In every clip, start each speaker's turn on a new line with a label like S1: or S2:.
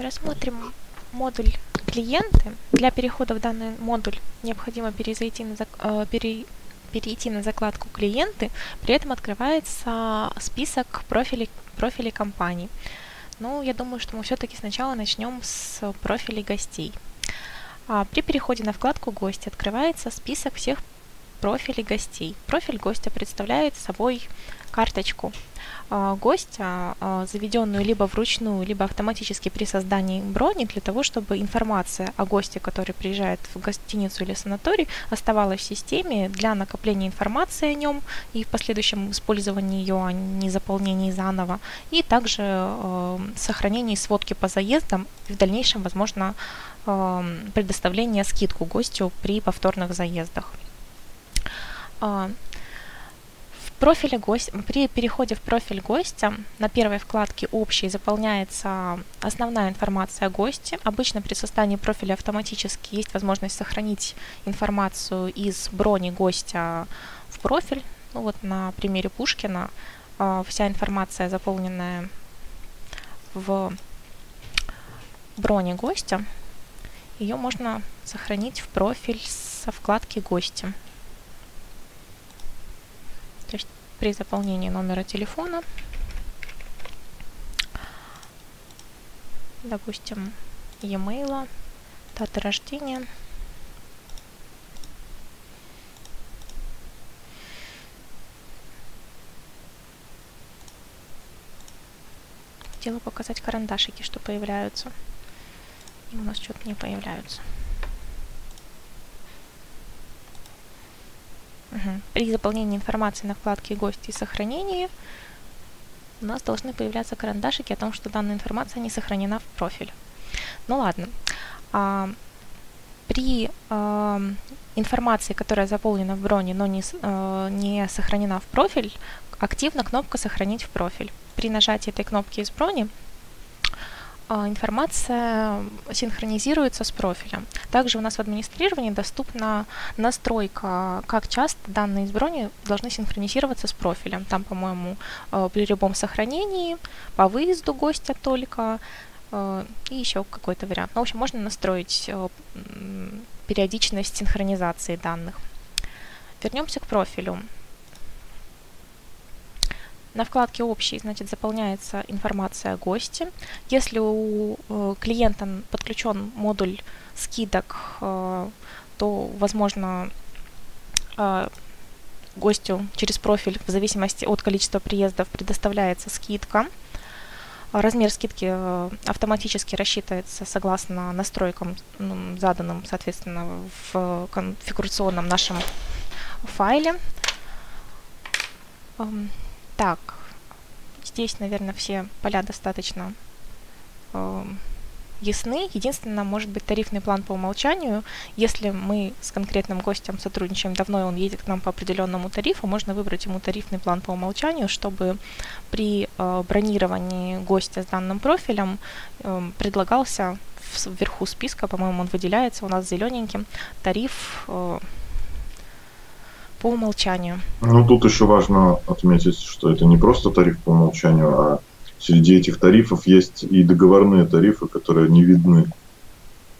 S1: Рассмотрим модуль клиенты. Для перехода в данный модуль необходимо перейти на, э, пере, перейти на закладку клиенты, при этом открывается список профилей, профилей компаний. Ну, я думаю, что мы все-таки сначала начнем с профилей гостей. А при переходе на вкладку «Гости» открывается список всех профилей гостей. Профиль гостя представляет собой карточку гостя, а, заведенную либо вручную, либо автоматически при создании брони, для того, чтобы информация о госте, который приезжает в гостиницу или санаторий, оставалась в системе для накопления информации о нем и в последующем использовании ее, а не заполнении заново, и также сохранении сводки по заездам и в дальнейшем, возможно, предоставление скидку гостю при повторных заездах профиле гостя, при переходе в профиль гостя на первой вкладке «Общий» заполняется основная информация о госте. Обычно при создании профиля автоматически есть возможность сохранить информацию из брони гостя в профиль. Ну вот на примере Пушкина э, вся информация, заполненная в броне гостя, ее можно сохранить в профиль со вкладки «Гости». То есть при заполнении номера телефона, допустим, e-mail, дата рождения, хотела показать карандашики, что появляются. И у нас что-то не появляются. Угу. При заполнении информации на вкладке «Гости» и «Сохранение» у нас должны появляться карандашики о том, что данная информация не сохранена в профиль. Ну ладно. А, при а, информации, которая заполнена в броне, но не, а, не сохранена в профиль, активна кнопка «Сохранить в профиль». При нажатии этой кнопки из брони информация синхронизируется с профилем. Также у нас в администрировании доступна настройка, как часто данные из брони должны синхронизироваться с профилем. Там, по-моему, э, при любом сохранении, по выезду гостя только, э, и еще какой-то вариант. Ну, в общем, можно настроить периодичность синхронизации данных. Вернемся к профилю. На вкладке «Общий» значит, заполняется информация о госте. Если у э, клиента подключен модуль скидок, э, то, возможно, э, гостю через профиль в зависимости от количества приездов предоставляется скидка. Размер скидки автоматически рассчитывается согласно настройкам, заданным, соответственно, в конфигурационном нашем файле. Так, здесь, наверное, все поля достаточно э, ясны. Единственное, может быть, тарифный план по умолчанию. Если мы с конкретным гостем сотрудничаем давно, и он едет к нам по определенному тарифу, можно выбрать ему тарифный план по умолчанию, чтобы при э, бронировании гостя с данным профилем э, предлагался вверху списка, по-моему, он выделяется у нас зелененьким, тариф э, по умолчанию.
S2: Ну, тут еще важно отметить, что это не просто тариф по умолчанию, а среди этих тарифов есть и договорные тарифы, которые не видны,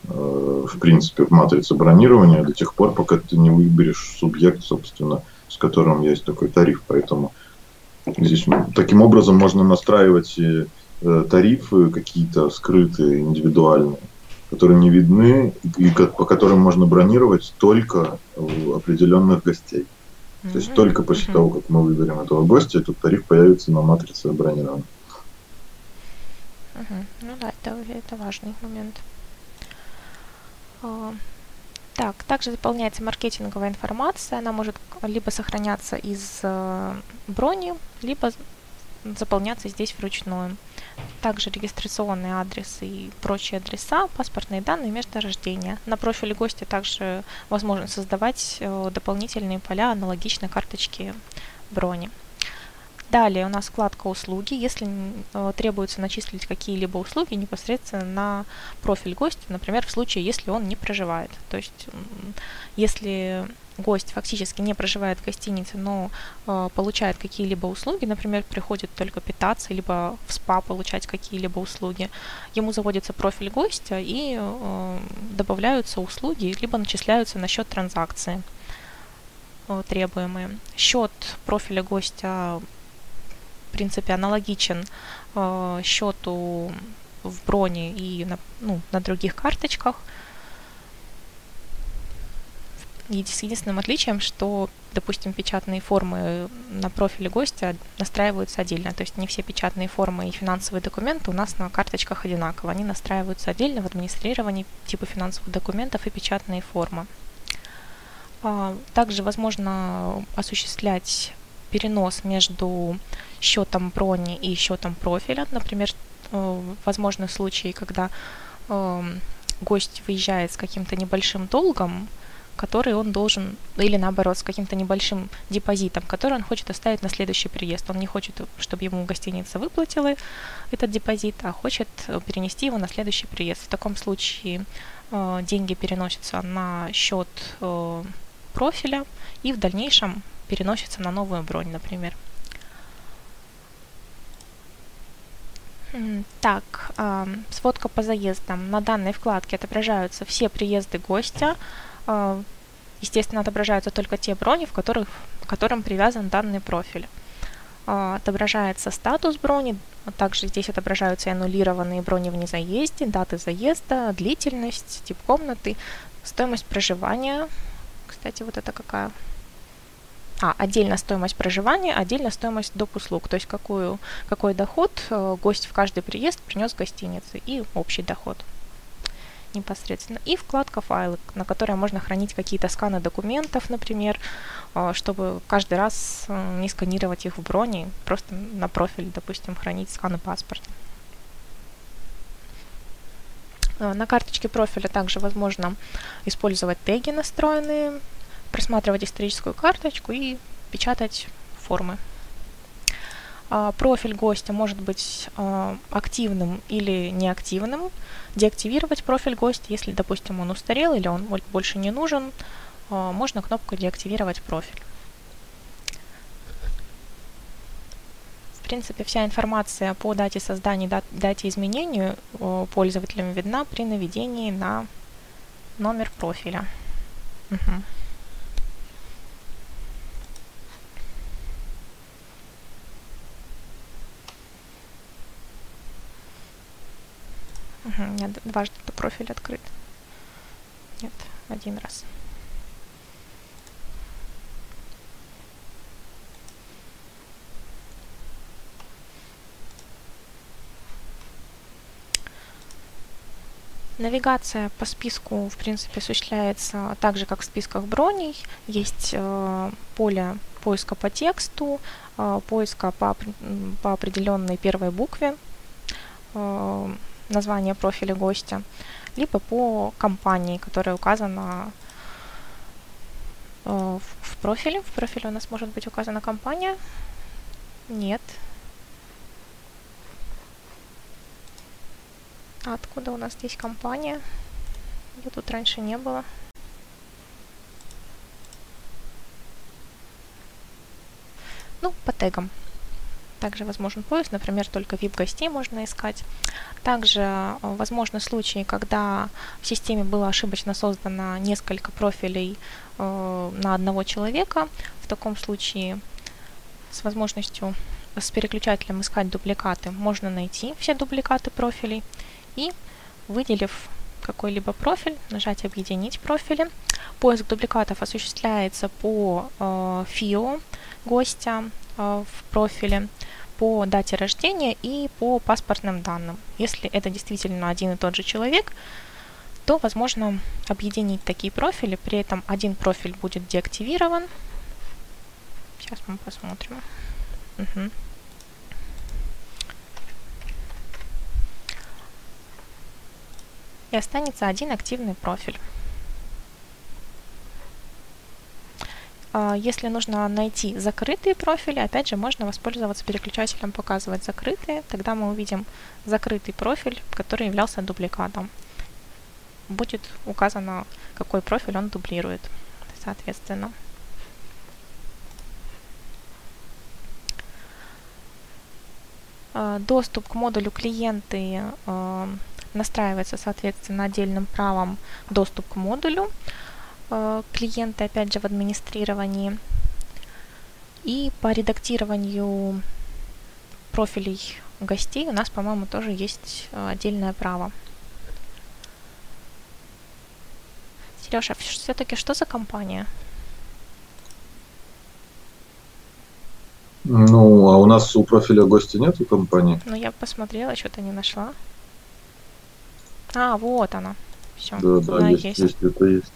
S2: э, в принципе, в матрице бронирования до тех пор, пока ты не выберешь субъект, собственно, с которым есть такой тариф. Поэтому здесь таким образом можно настраивать и э, тарифы какие-то скрытые, индивидуальные, которые не видны и по которым можно бронировать только у определенных гостей. Mm-hmm. То есть только после mm-hmm. того, как мы выберем этого гостя, этот тариф появится на матрице бронирования.
S1: Mm-hmm. Ну да, это, это важный момент. А, так, также заполняется маркетинговая информация. Она может либо сохраняться из э, брони, либо заполняться здесь вручную также регистрационный адрес и прочие адреса, паспортные данные, место рождения. На профиле гостя также возможно создавать э, дополнительные поля аналогично карточке брони. Далее у нас вкладка «Услуги». Если э, требуется начислить какие-либо услуги непосредственно на профиль гостя, например, в случае, если он не проживает. То есть, если гость фактически не проживает в гостинице, но э, получает какие-либо услуги, например, приходит только питаться, либо в спа получать какие-либо услуги, ему заводится профиль гостя и э, добавляются услуги, либо начисляются на счет транзакции э, требуемые. Счет профиля гостя в принципе аналогичен э, счету в броне и на, ну, на других карточках – с единственным отличием, что, допустим, печатные формы на профиле гостя настраиваются отдельно. То есть не все печатные формы и финансовые документы у нас на карточках одинаково. Они настраиваются отдельно в администрировании типа финансовых документов и печатные формы. А, также возможно осуществлять перенос между счетом брони и счетом профиля. Например, э, возможны случаи, когда эм, гость выезжает с каким-то небольшим долгом, который он должен, или наоборот, с каким-то небольшим депозитом, который он хочет оставить на следующий приезд. Он не хочет, чтобы ему гостиница выплатила этот депозит, а хочет перенести его на следующий приезд. В таком случае э, деньги переносятся на счет э, профиля и в дальнейшем переносятся на новую бронь, например. Так, э, сводка по заездам. На данной вкладке отображаются все приезды гостя, а, естественно, отображаются только те брони, в которых, к которым привязан данный профиль. А, отображается статус брони, также здесь отображаются и аннулированные брони в незаезде, даты заезда, длительность, тип комнаты, стоимость проживания. Кстати, вот это какая? А, отдельно стоимость проживания, отдельно стоимость доп. услуг, то есть какую, какой доход э, гость в каждый приезд принес гостинице и общий доход непосредственно. И вкладка файлы, на которой можно хранить какие-то сканы документов, например, а, чтобы каждый раз э, не сканировать их в броне, просто на профиль, допустим, хранить сканы паспорта. На карточке профиля также возможно использовать теги настроенные, просматривать историческую карточку и печатать формы. А, профиль гостя может быть а, активным или неактивным. Деактивировать профиль гостя, если, допустим, он устарел или он больше не нужен, а, можно кнопку «Деактивировать профиль». В принципе, вся информация по дате создания дате изменения пользователям видна при наведении на номер профиля. Угу. Угу, у меня дважды профиль открыт. Нет, один раз. Навигация по списку, в принципе, осуществляется так же, как в списках броней. Есть э, поле поиска по тексту, э, поиска по, по определенной первой букве, э, название профиля гостя, либо по компании, которая указана э, в профиле. В профиле у нас может быть указана компания. Нет. А откуда у нас здесь компания? Ее тут раньше не было. Ну, по тегам. Также возможен поиск, например, только VIP-гостей можно искать. Также э, возможны случаи, когда в системе было ошибочно создано несколько профилей э, на одного человека. В таком случае с возможностью с переключателем искать дубликаты можно найти все дубликаты профилей и выделив какой-либо профиль, нажать «Объединить профили». Поиск дубликатов осуществляется по э, ФИО гостя в профиле по дате рождения и по паспортным данным. Если это действительно один и тот же человек, то возможно объединить такие профили, при этом один профиль будет деактивирован. Сейчас мы посмотрим. Угу. И останется один активный профиль. Если нужно найти закрытые профили, опять же, можно воспользоваться переключателем «Показывать закрытые». Тогда мы увидим закрытый профиль, который являлся дубликатом. Будет указано, какой профиль он дублирует, соответственно. А, Доступ к модулю клиенты а, настраивается, соответственно, отдельным правом доступ к модулю э, клиента, опять же, в администрировании. И по редактированию профилей гостей у нас, по-моему, тоже есть э, отдельное право. Сережа, все-таки что за компания?
S2: Ну, а у нас у профиля гостя нету компании?
S1: Ну, я посмотрела, что-то не нашла. А, вот она. Все,
S2: Да, да, есть,
S1: есть.
S2: есть, это есть.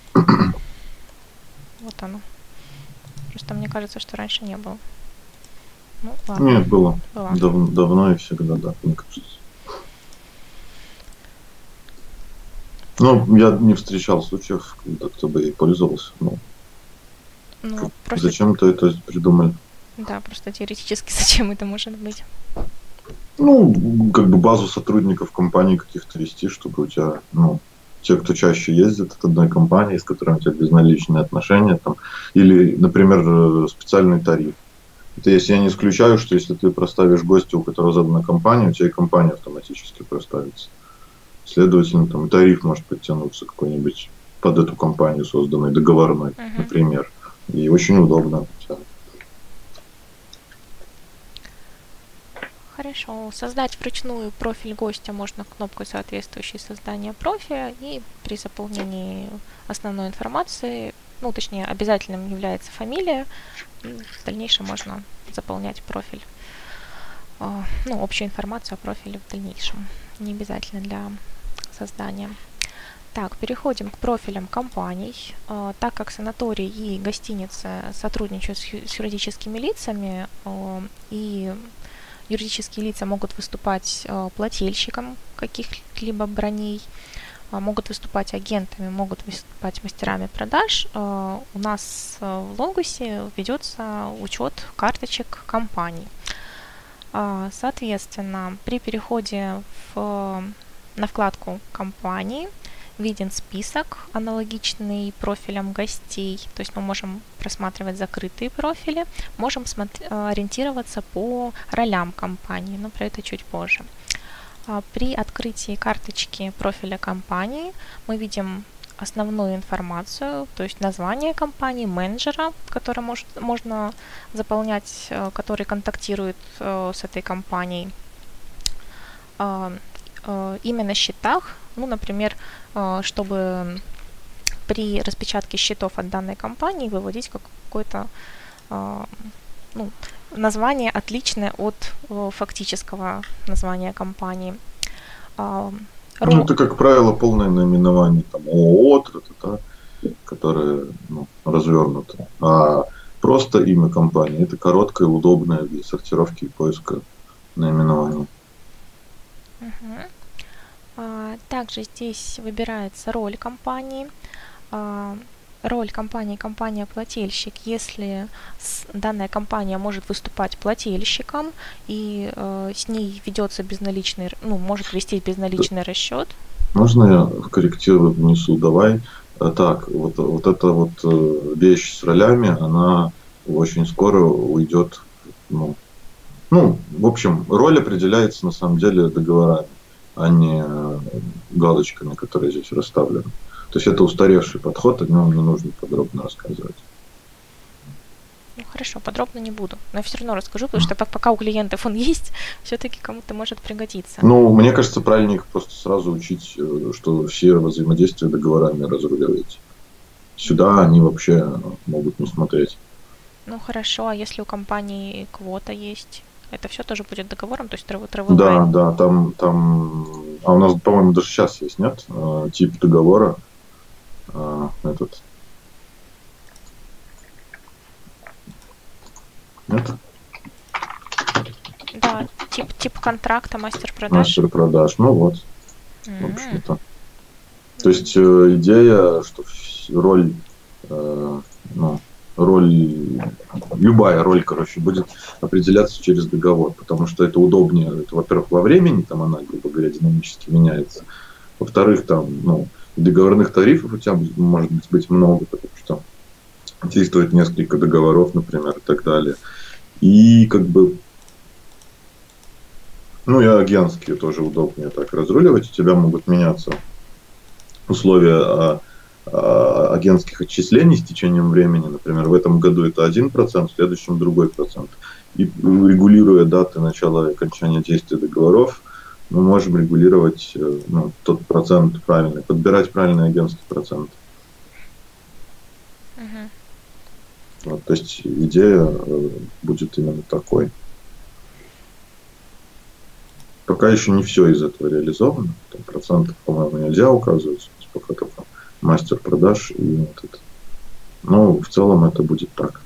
S1: Вот оно. Просто мне кажется, что раньше не было. Ну, ладно.
S2: Нет, было.
S1: Была.
S2: Дав- давно и всегда, да, мне кажется. Ну, я не встречал случаев, когда кто бы ей пользовался. Ну,
S1: Ну, просто,
S2: зачем-то это придумали.
S1: да, просто теоретически зачем это может быть?
S2: Ну, как бы базу сотрудников компании каких-то вести, чтобы у тебя, ну, те, кто чаще ездит от одной компании, с которой у тебя безналичные отношения, там, или, например, э, специальный тариф. Это если я не исключаю, что если ты проставишь гостя, у которого задана компания, у тебя и компания автоматически проставится. Следовательно, там тариф может подтянуться какой-нибудь под эту компанию созданный, договорной,
S1: Мгм.
S2: например. И очень удобно.
S1: Хорошо. Создать вручную профиль гостя можно кнопкой соответствующей создания профиля и при заполнении основной информации, ну, точнее, обязательным является фамилия, и в дальнейшем можно заполнять профиль, а, ну, общую информацию о профиле в дальнейшем, не обязательно для создания. Так, переходим к профилям компаний. А, Так как санатории и гостиницы сотрудничают с юридическими лицами а, и юридические лица могут выступать э, плательщиком каких-либо броней, а, могут выступать агентами, могут выступать мастерами продаж. Э, У нас э, в Лонгусе ведется учет карточек компаний. А, Соответственно, при переходе в, на вкладку компании виден список, аналогичный профилям гостей. То есть мы можем просматривать закрытые профили, можем э, ориентироваться по ролям компании, но про это чуть позже. А, При открытии карточки профиля компании мы видим основную информацию, то есть название компании, менеджера, который может, можно заполнять, э, который контактирует э, с этой компанией, Э, имя на счетах, ну, например, э, чтобы при распечатке счетов от данной компании выводить как- какое-то э, ну, название отличное от фактического названия компании. А,
S2: Ну, это, как правило, полное наименование там ООО, тра-та-та, которое ну, развернуто. А просто имя компании это короткое, удобное для сортировки и поиска наименования.
S1: Мгм. А, Также здесь выбирается роль компании. А, Роль компании компания-плательщик, если данная компания может выступать плательщиком и э, с ней ведется безналичный, ну, может вести безналичный расчет.
S2: Можно я корректирую, внесу? Давай. А, Так, вот, вот эта вот э, вещь с ролями, она очень скоро уйдет. Ну, ну, в общем, роль определяется на самом деле договорами, а не э, галочками, которые здесь расставлены. То есть это устаревший подход, о нем не нужно подробно рассказывать.
S1: Ну хорошо, подробно не буду, но я все равно расскажу, потому что пок- пока у клиентов он есть, все-таки кому-то может пригодиться.
S2: Ну, мне кажется, правильнее их просто сразу учить, э, что все взаимодействия договорами разруливаете. Сюда они вообще могут не смотреть.
S1: Ну хорошо, а если у компании квота есть, это все тоже будет договором, то есть travel, travel
S2: Да,
S1: line?
S2: да, там, там, а у нас, по-моему, даже сейчас есть, нет, Э, тип договора, Э, этот, нет,
S1: Да, тип, тип контракта, мастер продаж.
S2: мастер продаж, ну вот, в
S1: М,
S2: общем-то. То есть э, идея, что роль, э, ну, роль, любая роль, короче, будет определяться через договор, потому что это удобнее. Это, во-первых, во времени, там она, грубо говоря, динамически меняется. Во-вторых, там, ну, договорных тарифов у тебя может быть, быть много, потому что действует несколько договоров, например, и так далее. И как бы ну и агентские тоже удобнее так разруливать. У тебя могут меняться условия а, агентских отчислений с течением времени. Например, в этом году это один процент, в следующем другой процент. И регулируя даты начала и окончания действия договоров, мы можем регулировать э, ну, тот процент правильный, подбирать правильный агентский процент. Uh-huh. Вот, то есть идея э, будет именно такой. Пока еще не все из этого реализовано. Там процентов, по-моему, нельзя указывать. Пока только мастер продаж и вот это. Но в целом это будет так.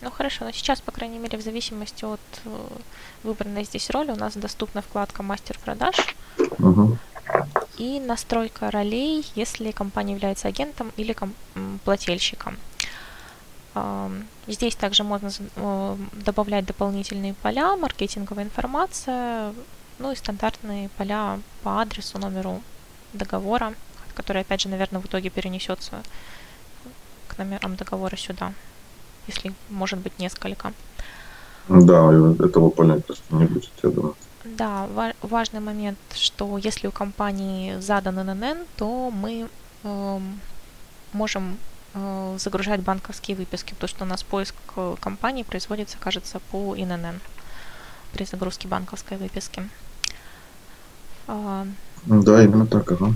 S1: Ну хорошо, но сейчас, по крайней мере, в зависимости от э, выбранной здесь роли, у нас доступна вкладка мастер продаж угу. и настройка ролей, если компания является агентом или ком- плательщиком. Здесь также можно э, добавлять дополнительные поля, маркетинговая информация, ну и стандартные поля по адресу, номеру договора, который, опять же, наверное, в итоге перенесется к номерам договора сюда, если может быть несколько.
S2: Да, этого просто не будет, я думаю.
S1: Да, ва- важный момент, что если у компании задан ННН, то мы э, можем Э, загружать банковские выписки, потому что у нас поиск э, компании производится, кажется, по ИНН при загрузке банковской выписки.
S2: А, да, именно так, ага.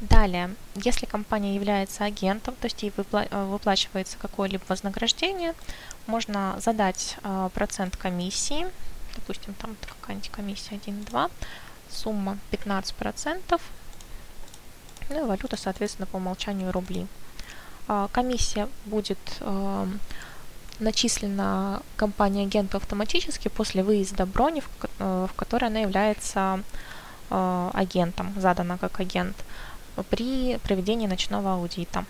S1: Далее, если компания является агентом, то есть ей э, выплачивается какое-либо вознаграждение, можно задать э, процент комиссии, допустим, там какая-нибудь комиссия 1-2, сумма 15%, ну и валюта, соответственно, по умолчанию рубли. А, комиссия будет эм, начислена компанией агенту автоматически после выезда брони, в, э, которой она является агентом, задана как агент, при проведении ночного аудита.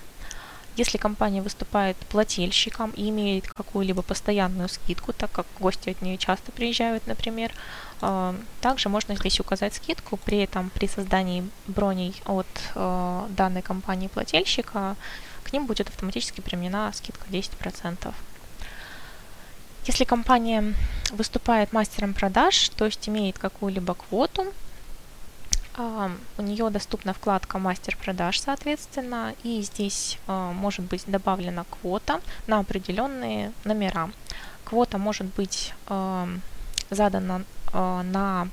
S1: Если компания выступает плательщиком и имеет какую-либо постоянную скидку, так как гости от нее часто приезжают, например, э, также можно здесь указать скидку, при этом при создании броней от данной компании плательщика к ним будет автоматически применена скидка 10%. Если компания выступает мастером продаж, то есть имеет какую-либо квоту, у нее доступна вкладка «Мастер продаж», соответственно, и здесь а, может быть добавлена квота на определенные номера. Квота может быть а, задана на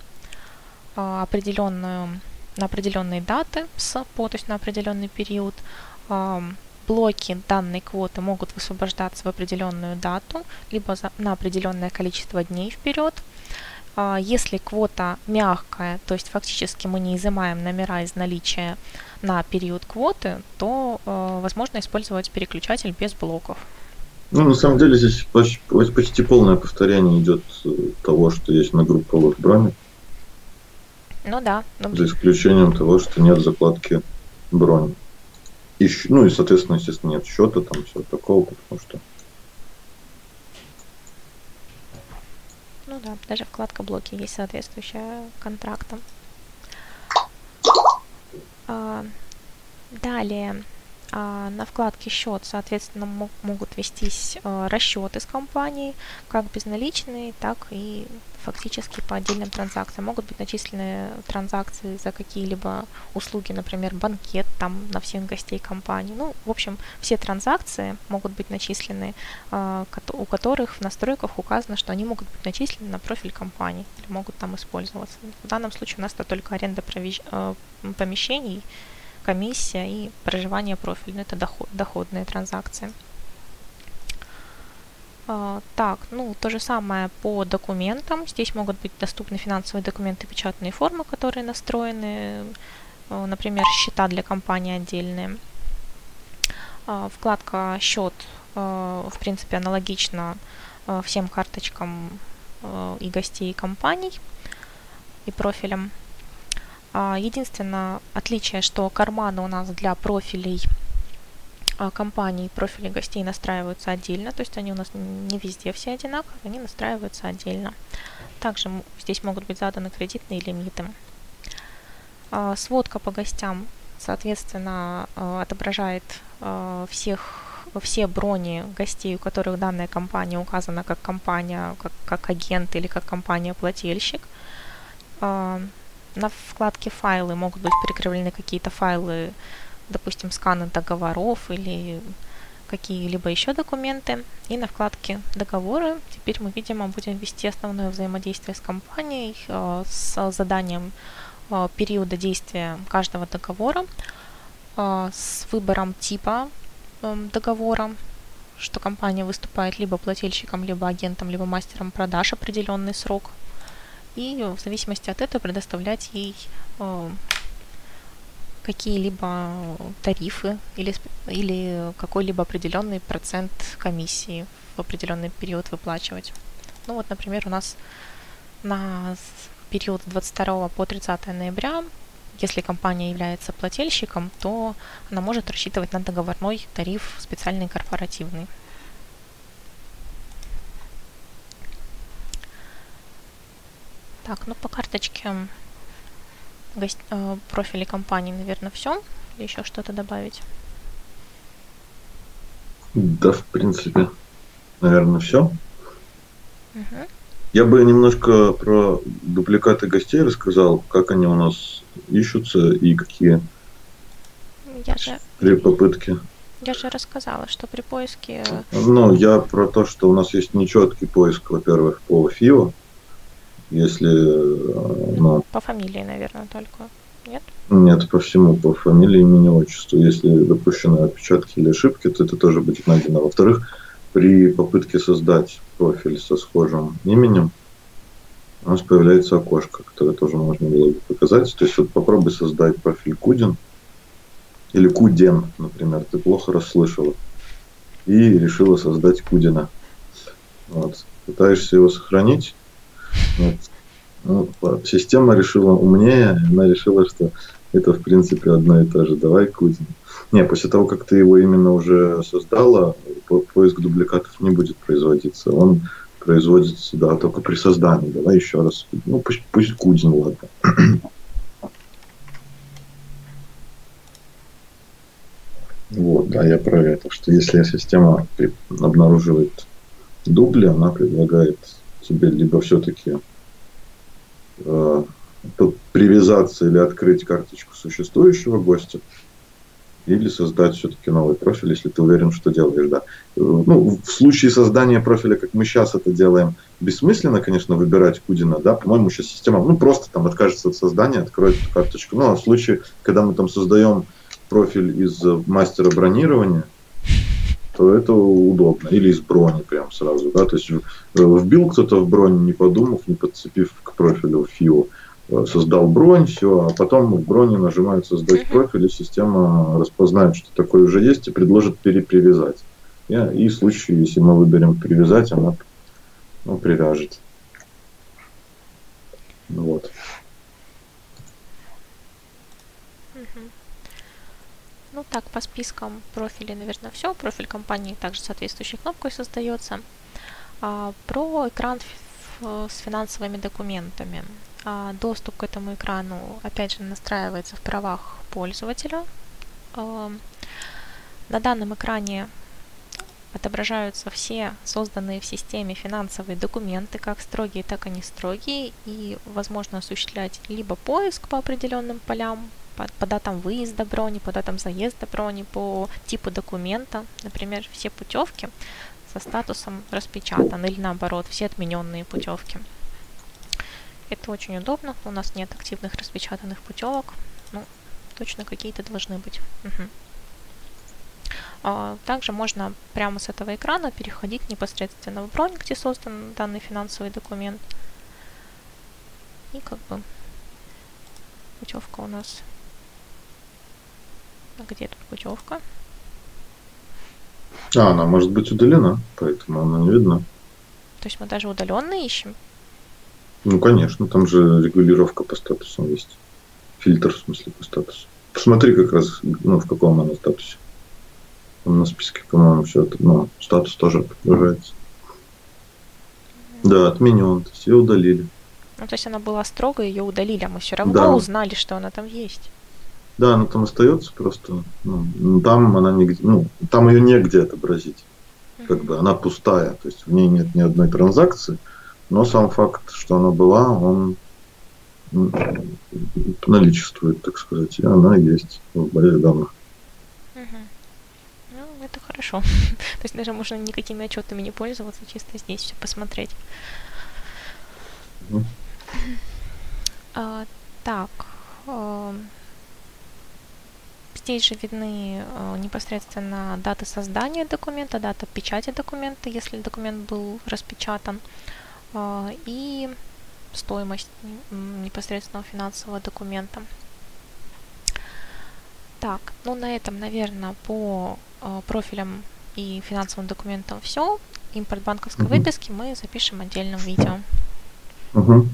S1: определенную на определенные даты с по, то есть на определенный период блоки данной квоты могут высвобождаться в определенную дату, либо за, на определенное количество дней вперед. А, если квота мягкая, то есть фактически мы не изымаем номера из наличия на период квоты, то э, возможно использовать переключатель без блоков.
S2: Ну, на самом деле здесь почти, почти полное повторение идет э, того, что есть на групповых броне.
S1: Ну да.
S2: Ну... За исключением того, что нет закладки брони. И, ну и, соответственно, естественно, нет счета, там все такого, потому что...
S1: Ну да, даже вкладка блоки есть соответствующая контрактам. А, далее, на вкладке счет, соответственно, могут вестись а, расчеты с компанией, как безналичные, так и фактически по отдельным транзакциям. Могут быть начислены транзакции за какие-либо услуги, например, банкет там на всех гостей компании. Ну, в общем, все транзакции могут быть начислены, а, у которых в настройках указано, что они могут быть начислены на профиль компании или могут там использоваться. В данном случае у нас это только аренда а, помещений, комиссия и проживание профиля. Это доход, доходные транзакции. А, так, ну, то же самое по документам. Здесь могут быть доступны финансовые документы, печатные формы, которые настроены, э, например, счета для компании отдельные. А, вкладка «Счет» э, в принципе аналогична э, всем карточкам и гостей компаний и профилям. А, единственное отличие, что карманы у нас для профилей а, компаний профили гостей настраиваются отдельно, то есть они у нас не везде все одинаковые, они настраиваются отдельно. Также здесь могут быть заданы кредитные лимиты. А, сводка по гостям, соответственно, отображает всех все брони гостей, у которых данная компания указана как компания, как, как агент или как компания-плательщик. На вкладке «Файлы» могут быть прикреплены какие-то файлы допустим, сканы договоров или какие-либо еще документы. И на вкладке «Договоры» теперь мы, видимо, будем вести основное взаимодействие с компанией э, с заданием э, периода действия каждого договора, э, с выбором типа договора, что компания выступает либо плательщиком, либо агентом, либо мастером продаж определенный срок. И в зависимости от этого предоставлять ей э, какие-либо тарифы или, или какой-либо определенный процент комиссии в определенный период выплачивать. Ну вот, например, у нас на период с 22 по 30 ноября, если компания является плательщиком, то она может рассчитывать на договорной тариф специальный корпоративный. Так, ну по карточке гость, э, профили компании, наверное, все. Или еще что-то добавить?
S2: Да, в принципе, наверное, все. Угу. Я бы немножко про дупликаты гостей рассказал, как они у нас ищутся и какие
S1: я же...
S2: при попытке.
S1: Я же рассказала, что при поиске...
S2: Ну, я про то, что у нас есть нечеткий поиск, во-первых, по ФИО, если... Ну,
S1: по фамилии, наверное, только. Нет?
S2: Нет, по всему, по фамилии, имени, отчеству. Если допущены отпечатки или ошибки, то это тоже будет найдено. Во-вторых, при попытке создать профиль со схожим именем, у нас появляется окошко, которое тоже можно было бы показать. То есть вот попробуй создать профиль Кудин или Куден, например, ты плохо расслышала и решила создать Кудина. Вот. Пытаешься его сохранить. Ну, система решила умнее, она решила, что это в принципе одно и то же. Давай Кузин. Не, после того, как ты его именно уже создала, поиск дубликатов не будет производиться. Он производится, да, только при создании. Давай еще раз. Ну, пусть, пусть Кузин, ладно. Вот, да, я про это, что если система обнаруживает дубли, она предлагает тебе либо все-таки э, привязаться или открыть карточку существующего гостя, или создать все-таки новый профиль, если ты уверен, что делаешь, да. Ну, в случае создания профиля, как мы сейчас это делаем, бессмысленно, конечно, выбирать Кудина, да, по-моему, сейчас система, ну, просто там откажется от создания, откроет эту карточку. Ну, а в случае, когда мы там создаем профиль из мастера бронирования, то это удобно. Или из брони прям сразу, да, то есть э, вбил кто-то в бронь, не подумав, не подцепив к профилю фио, э, создал бронь, все, а потом в броне нажимают создать профиль, и система распознает, что такое уже есть, и предложит перепривязать. И в случае, если мы выберем привязать, она ну, привяжет. Вот.
S1: Ну так, по спискам профилей, наверное, все. Профиль компании также соответствующей кнопкой создается. А, про экран с финансовыми документами. А, доступ к этому экрану, опять же, настраивается в правах пользователя. А, на данном экране отображаются все созданные в системе финансовые документы, как строгие, так и не строгие, и возможно осуществлять либо поиск по определенным полям, по, по датам выезда брони, по датам заезда брони, по типу документа. Например, все путевки со статусом распечатан или наоборот, все отмененные путевки. Это очень удобно. У нас нет активных распечатанных путевок. Ну, точно какие-то должны быть. Угу. Также можно прямо с этого экрана переходить непосредственно в бронь, где создан данный финансовый документ. И как бы путевка у нас где тут путевка?
S2: А, она может быть удалена, поэтому она не видна.
S1: То есть мы даже удаленно ищем?
S2: Ну, конечно, там же регулировка по статусам есть. Фильтр, в смысле, по статусу. Посмотри как раз, ну, в каком она статусе. Там на списке, по-моему, все это, ну, статус тоже отображается. Да, отменен, то есть ее удалили.
S1: Ну, то есть она была строго, ее удалили, а мы все равно
S2: Да.
S1: узнали, что она там есть.
S2: Да, она там остается просто. Ну, там она нигде, ну, там ее негде отобразить. Как бы она пустая, то есть в ней нет ни одной транзакции, но сам факт, что она была, он наличествует, так сказать, и она есть в базе данных.
S1: Мгм. Ну, это хорошо. То есть даже можно никакими отчетами не пользоваться, чисто здесь все посмотреть. А, так. Здесь же видны э, непосредственно даты создания документа, дата печати документа, если документ был распечатан, а, и стоимость непосредственного финансового документа. Так, ну на этом, наверное, по э, профилям и финансовым документам все. Импорт банковской
S2: Мгм.
S1: выписки мы запишем отдельным видео.
S2: Мгм.